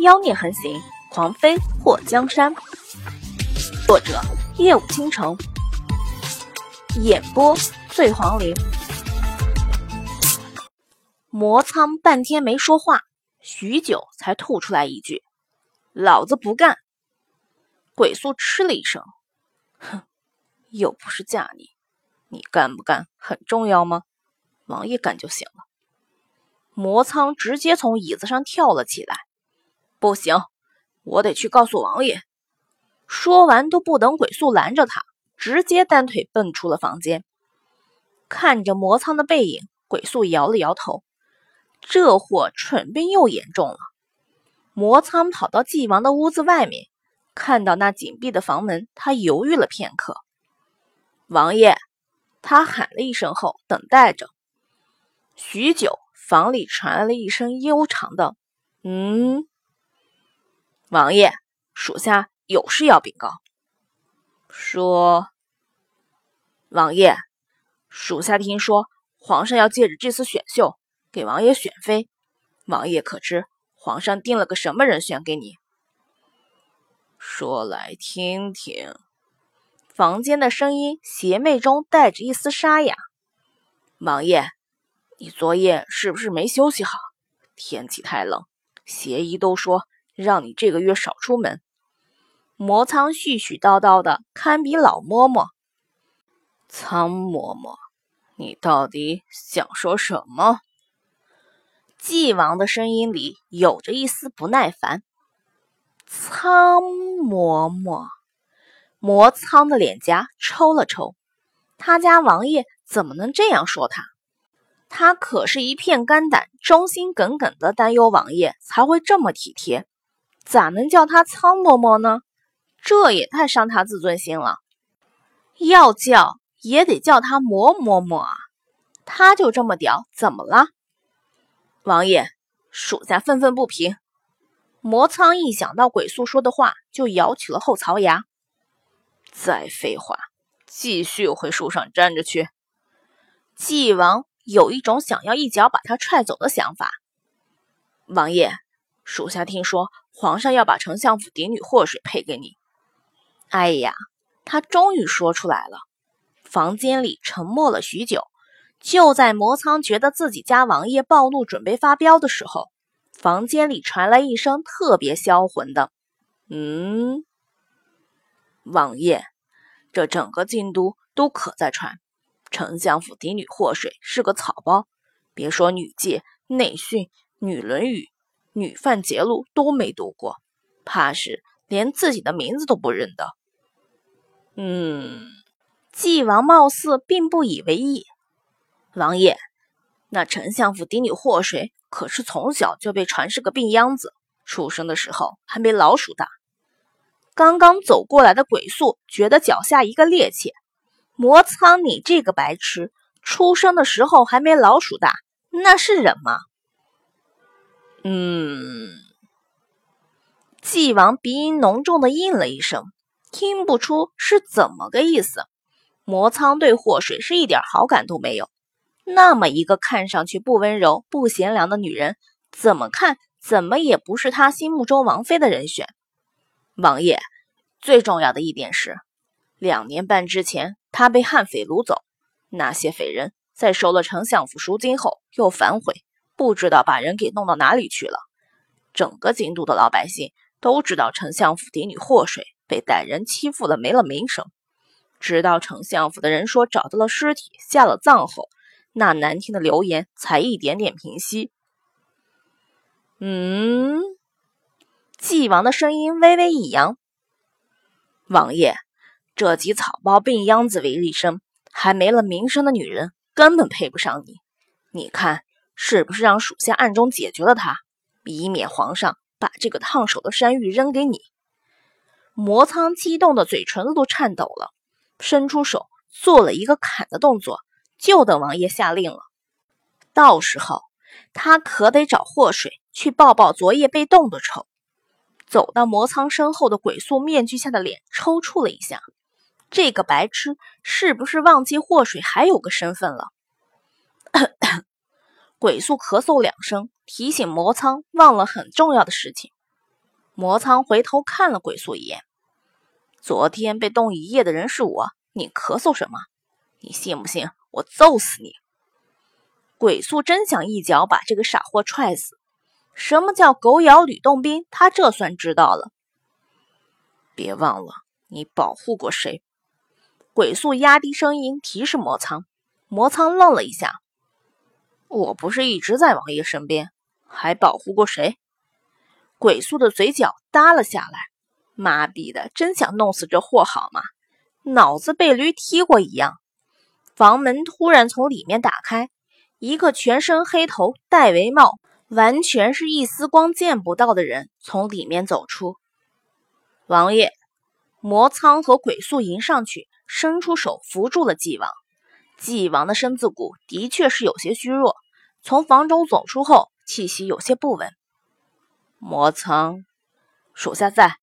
妖孽横行，狂飞破江山。作者：夜舞倾城，演播：醉黄林。魔苍半天没说话，许久才吐出来一句：“老子不干。”鬼宿嗤了一声：“哼，又不是嫁你，你干不干很重要吗？王爷干就行了。”魔苍直接从椅子上跳了起来。不行，我得去告诉王爷。说完都不等鬼宿拦着他，直接单腿蹦出了房间。看着魔苍的背影，鬼宿摇了摇头，这货蠢病又严重了。魔苍跑到纪王的屋子外面，看到那紧闭的房门，他犹豫了片刻。王爷，他喊了一声后，等待着。许久，房里传来了一声悠长的“嗯”。王爷，属下有事要禀告。说，王爷，属下听说皇上要借着这次选秀给王爷选妃，王爷可知皇上定了个什么人选给你？说来听听。房间的声音邪魅中带着一丝沙哑。王爷，你昨夜是不是没休息好？天气太冷，邪医都说。让你这个月少出门。魔苍絮絮叨叨的，堪比老嬷嬷。苍嬷嬷，你到底想说什么？纪王的声音里有着一丝不耐烦。苍嬷嬷，魔苍的脸颊抽了抽。他家王爷怎么能这样说他？他可是一片肝胆，忠心耿耿的担忧王爷才会这么体贴。咋能叫他苍嬷嬷呢？这也太伤他自尊心了。要叫也得叫他魔嬷嬷啊！他就这么屌，怎么了？王爷，属下愤愤不平。魔苍一想到鬼宿说的话，就咬起了后槽牙。再废话，继续回树上站着去。纪王有一种想要一脚把他踹走的想法。王爷，属下听说。皇上要把丞相府嫡女祸水配给你。哎呀，他终于说出来了。房间里沉默了许久。就在魔苍觉得自己家王爷暴怒，准备发飙的时候，房间里传来一声特别销魂的“嗯”。王爷，这整个京都都可在传，丞相府嫡女祸水是个草包。别说女诫、内训、女论语。女犯节录都没读过，怕是连自己的名字都不认得。嗯，纪王貌似并不以为意。王爷，那丞相府嫡女祸水可是从小就被传是个病秧子，出生的时候还没老鼠大。刚刚走过来的鬼宿觉得脚下一个趔趄，魔苍，你这个白痴，出生的时候还没老鼠大，那是人吗？嗯，纪王鼻音浓重的应了一声，听不出是怎么个意思。魔苍对祸水是一点好感都没有，那么一个看上去不温柔、不贤良的女人，怎么看怎么也不是他心目中王妃的人选。王爷，最重要的一点是，两年半之前他被悍匪掳走，那些匪人在收了丞相府赎金后又反悔。不知道把人给弄到哪里去了。整个京都的老百姓都知道丞相府嫡女祸水被歹人欺负了，没了名声。直到丞相府的人说找到了尸体，下了葬后，那难听的流言才一点点平息。嗯，纪王的声音微微一扬：“王爷，这集草包病秧子为立生，还没了名声的女人，根本配不上你。你看。”是不是让属下暗中解决了他，以免皇上把这个烫手的山芋扔给你？魔苍激动的嘴唇都颤抖了，伸出手做了一个砍的动作，就等王爷下令了。到时候他可得找祸水去报报昨夜被冻的仇。走到魔苍身后的鬼宿面具下的脸抽搐了一下，这个白痴是不是忘记祸水还有个身份了？鬼宿咳嗽两声，提醒魔苍忘了很重要的事情。魔苍回头看了鬼宿一眼。昨天被冻一夜的人是我，你咳嗽什么？你信不信我揍死你？鬼宿真想一脚把这个傻货踹死。什么叫狗咬吕洞宾？他这算知道了。别忘了，你保护过谁？鬼宿压低声音提示魔苍。魔苍愣了一下。我不是一直在王爷身边，还保护过谁？鬼宿的嘴角耷了下来。妈逼的，真想弄死这货好吗？脑子被驴踢过一样。房门突然从里面打开，一个全身黑头、戴围帽。完全是一丝光见不到的人从里面走出。王爷，魔苍和鬼宿迎上去，伸出手扶住了纪王。纪王的身子骨的确是有些虚弱，从房中走出后，气息有些不稳。魔苍，属下在。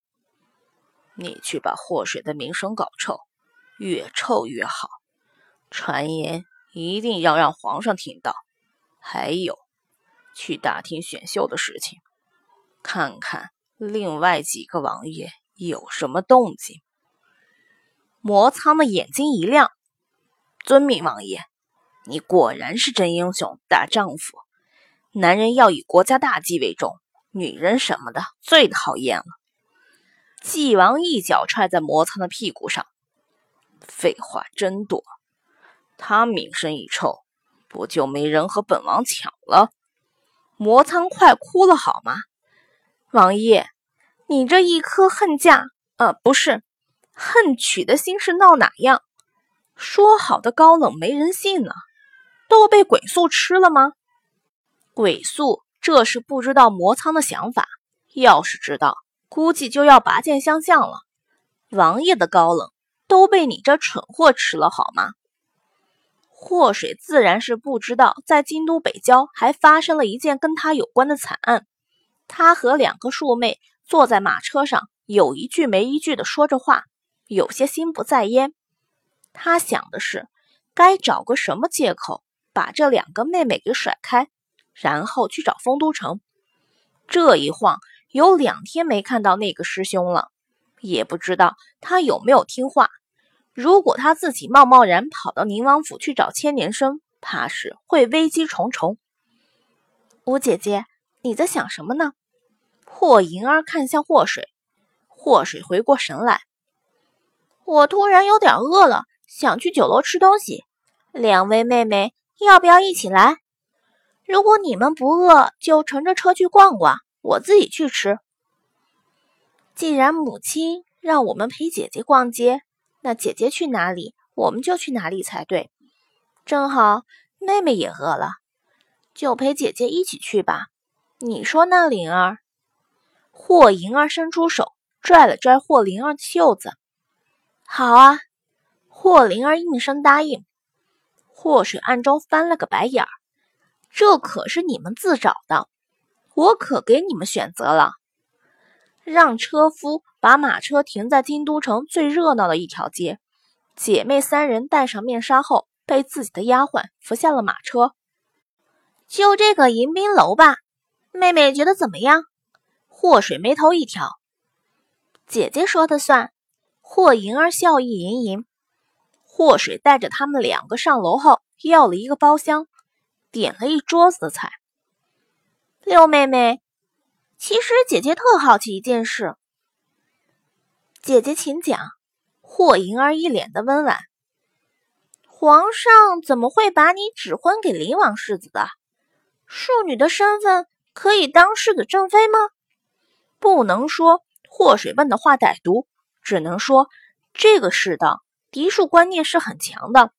你去把祸水的名声搞臭，越臭越好。传言一定要让皇上听到。还有。去打听选秀的事情，看看另外几个王爷有什么动静。魔苍的眼睛一亮：“遵命，王爷。你果然是真英雄，大丈夫。男人要以国家大计为重，女人什么的最讨厌了。”纪王一脚踹在魔苍的屁股上：“废话真多。他名声一臭，不就没人和本王抢了？”魔苍快哭了好吗？王爷，你这一颗恨嫁，呃，不是恨娶的心是闹哪样？说好的高冷没人信呢，都被鬼宿吃了吗？鬼宿这是不知道魔苍的想法，要是知道，估计就要拔剑相向了。王爷的高冷都被你这蠢货吃了好吗？祸水自然是不知道，在京都北郊还发生了一件跟他有关的惨案。他和两个庶妹坐在马车上，有一句没一句的说着话，有些心不在焉。他想的是，该找个什么借口把这两个妹妹给甩开，然后去找丰都城。这一晃有两天没看到那个师兄了，也不知道他有没有听话。如果他自己贸贸然跑到宁王府去找千年生，怕是会危机重重。五姐姐，你在想什么呢？霍银儿看向祸水，祸水回过神来，我突然有点饿了，想去酒楼吃东西。两位妹妹要不要一起来？如果你们不饿，就乘着车去逛逛，我自己去吃。既然母亲让我们陪姐姐逛街。那姐姐去哪里，我们就去哪里才对。正好妹妹也饿了，就陪姐姐一起去吧。你说呢，灵儿？霍银儿伸出手拽了拽霍灵儿的袖子。好啊，霍灵儿应声答应。霍水暗中翻了个白眼儿，这可是你们自找的，我可给你们选择了。让车夫把马车停在京都城最热闹的一条街。姐妹三人戴上面纱后，被自己的丫鬟扶下了马车。就这个迎宾楼吧，妹妹觉得怎么样？祸水眉头一挑，姐姐说的算。霍银儿笑意盈盈。祸水带着他们两个上楼后，要了一个包厢，点了一桌子的菜。六妹妹。其实姐姐特好奇一件事，姐姐请讲。霍银儿一脸的温婉，皇上怎么会把你指婚给灵王世子的？庶女的身份可以当世子正妃吗？不能说霍水问的话歹毒，只能说这个世道嫡庶观念是很强的。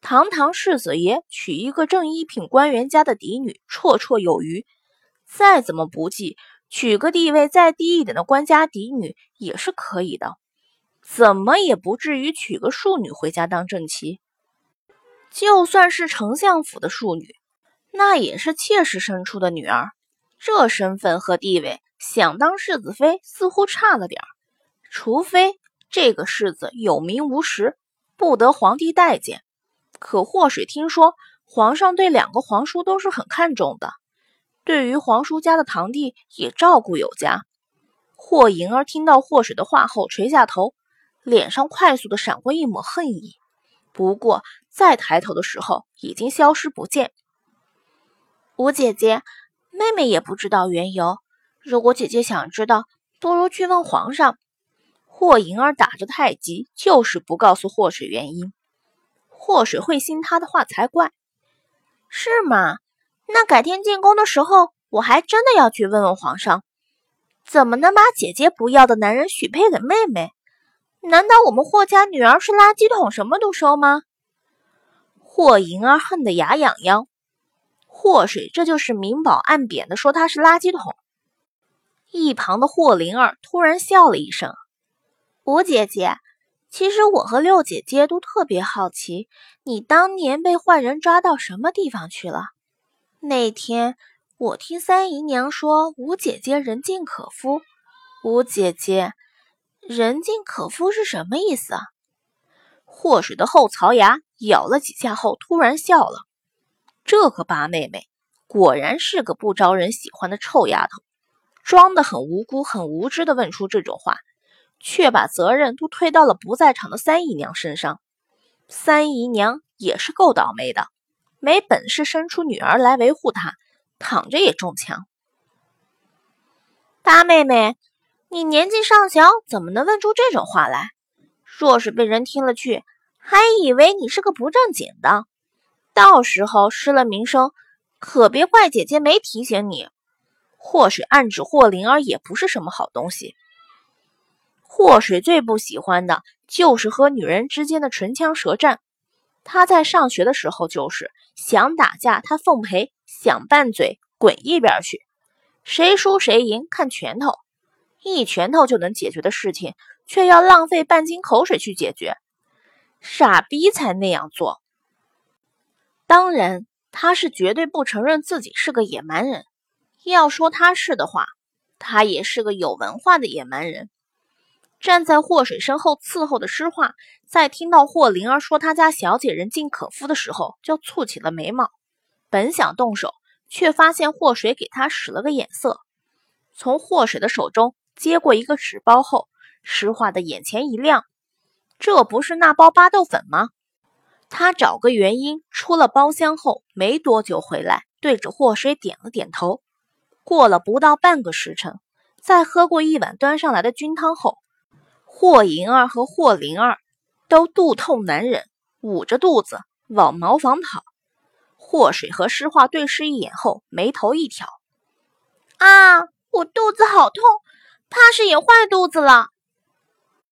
堂堂世子爷娶一个正一品官员家的嫡女，绰绰有余。再怎么不济。娶个地位再低一点的官家嫡女也是可以的，怎么也不至于娶个庶女回家当正妻。就算是丞相府的庶女，那也是妾室生出的女儿，这身份和地位，想当世子妃似乎差了点儿。除非这个世子有名无实，不得皇帝待见。可祸水听说，皇上对两个皇叔都是很看重的。对于皇叔家的堂弟也照顾有加，霍莹儿听到霍水的话后，垂下头，脸上快速的闪过一抹恨意。不过再抬头的时候，已经消失不见。吴姐姐，妹妹也不知道缘由。如果姐姐想知道，不如去问皇上。霍莹儿打着太极，就是不告诉霍水原因。霍水会信他的话才怪。是吗？那改天进宫的时候，我还真的要去问问皇上，怎么能把姐姐不要的男人许配给妹妹？难道我们霍家女儿是垃圾桶，什么都收吗？霍莹儿恨得牙痒痒。霍水这就是明褒暗贬的说她是垃圾桶。一旁的霍灵儿突然笑了一声。吴姐姐，其实我和六姐姐都特别好奇，你当年被坏人抓到什么地方去了？那天我听三姨娘说，吴姐姐人尽可夫。吴姐姐，人尽可夫是什么意思啊？祸水的后槽牙咬了几下后，突然笑了。这个八妹妹果然是个不招人喜欢的臭丫头，装得很无辜、很无知的问出这种话。却把责任都推到了不在场的三姨娘身上。三姨娘也是够倒霉的，没本事生出女儿来维护她，躺着也中枪。大妹妹，你年纪尚小，怎么能问出这种话来？若是被人听了去，还以为你是个不正经的，到时候失了名声，可别怪姐姐没提醒你。或许暗指霍灵儿也不是什么好东西。霍水最不喜欢的就是和女人之间的唇枪舌战。他在上学的时候就是想打架，他奉陪；想拌嘴，滚一边去。谁输谁赢看拳头，一拳头就能解决的事情，却要浪费半斤口水去解决。傻逼才那样做。当然，他是绝对不承认自己是个野蛮人。要说他是的话，他也是个有文化的野蛮人。站在霍水身后伺候的诗画，在听到霍灵儿说他家小姐人尽可夫的时候，就蹙起了眉毛。本想动手，却发现霍水给他使了个眼色。从霍水的手中接过一个纸包后，诗画的眼前一亮：“这不是那包巴豆粉吗？”他找个原因出了包厢后，没多久回来，对着霍水点了点头。过了不到半个时辰，在喝过一碗端上来的菌汤后。霍银儿和霍灵儿都肚痛难忍，捂着肚子往茅房跑。霍水和诗画对视一眼后，眉头一挑：“啊，我肚子好痛，怕是也坏肚子了。”